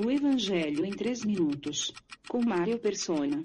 O Evangelho em 3 minutos. Com Mário Persona.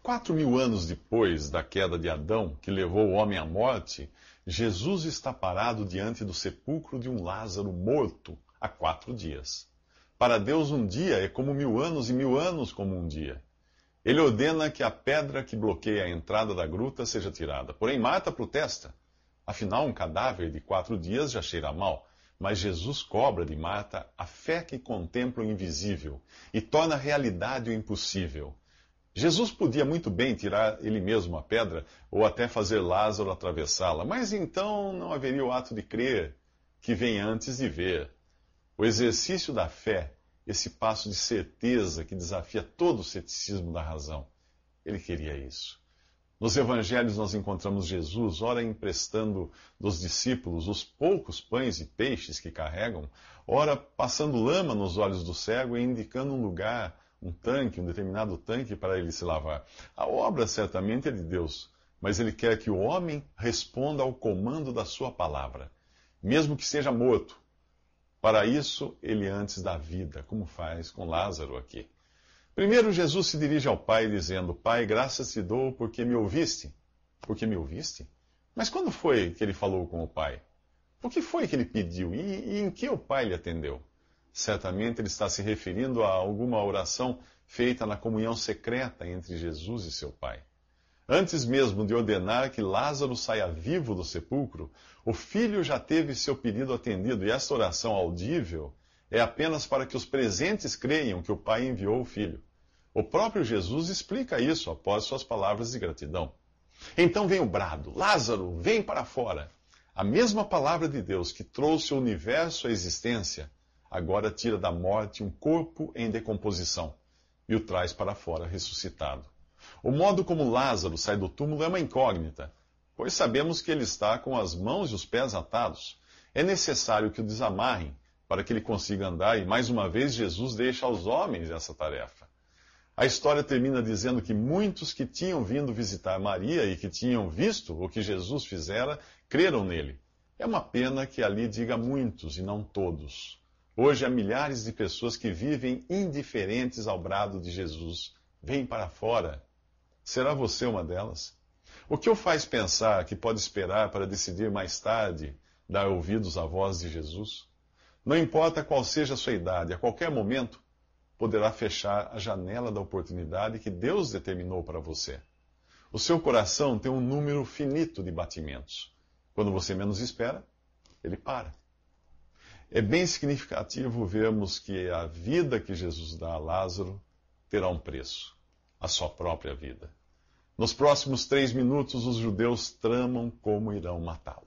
Quatro mil anos depois da queda de Adão, que levou o homem à morte, Jesus está parado diante do sepulcro de um Lázaro morto há quatro dias. Para Deus, um dia é como mil anos e mil anos como um dia. Ele ordena que a pedra que bloqueia a entrada da gruta seja tirada. Porém, Marta protesta. Afinal, um cadáver de quatro dias já cheira mal. Mas Jesus cobra de Marta a fé que contempla o invisível e torna realidade o impossível. Jesus podia muito bem tirar ele mesmo a pedra ou até fazer Lázaro atravessá-la, mas então não haveria o ato de crer que vem antes de ver. O exercício da fé, esse passo de certeza que desafia todo o ceticismo da razão. Ele queria isso. Nos evangelhos nós encontramos Jesus, ora emprestando dos discípulos os poucos pães e peixes que carregam, ora passando lama nos olhos do cego e indicando um lugar, um tanque, um determinado tanque para ele se lavar. A obra certamente é de Deus, mas ele quer que o homem responda ao comando da sua palavra, mesmo que seja morto. Para isso, ele antes da vida, como faz com Lázaro aqui. Primeiro, Jesus se dirige ao Pai dizendo: Pai, graças te dou porque me ouviste. Porque me ouviste? Mas quando foi que ele falou com o Pai? O que foi que ele pediu e, e em que o Pai lhe atendeu? Certamente ele está se referindo a alguma oração feita na comunhão secreta entre Jesus e seu Pai. Antes mesmo de ordenar que Lázaro saia vivo do sepulcro, o filho já teve seu pedido atendido, e esta oração audível é apenas para que os presentes creiam que o Pai enviou o filho. O próprio Jesus explica isso após suas palavras de gratidão. Então vem o brado: Lázaro, vem para fora. A mesma palavra de Deus que trouxe o universo à existência, agora tira da morte um corpo em decomposição e o traz para fora ressuscitado. O modo como Lázaro sai do túmulo é uma incógnita, pois sabemos que ele está com as mãos e os pés atados. É necessário que o desamarrem para que ele consiga andar, e mais uma vez Jesus deixa aos homens essa tarefa. A história termina dizendo que muitos que tinham vindo visitar Maria e que tinham visto o que Jesus fizera, creram nele. É uma pena que ali diga muitos e não todos. Hoje há milhares de pessoas que vivem indiferentes ao brado de Jesus. Vem para fora. Será você uma delas? O que o faz pensar que pode esperar para decidir mais tarde dar ouvidos à voz de Jesus? Não importa qual seja a sua idade, a qualquer momento, poderá fechar a janela da oportunidade que Deus determinou para você. O seu coração tem um número finito de batimentos. Quando você menos espera, ele para. É bem significativo vermos que a vida que Jesus dá a Lázaro terá um preço a sua própria vida. Nos próximos três minutos, os judeus tramam como irão matá-lo.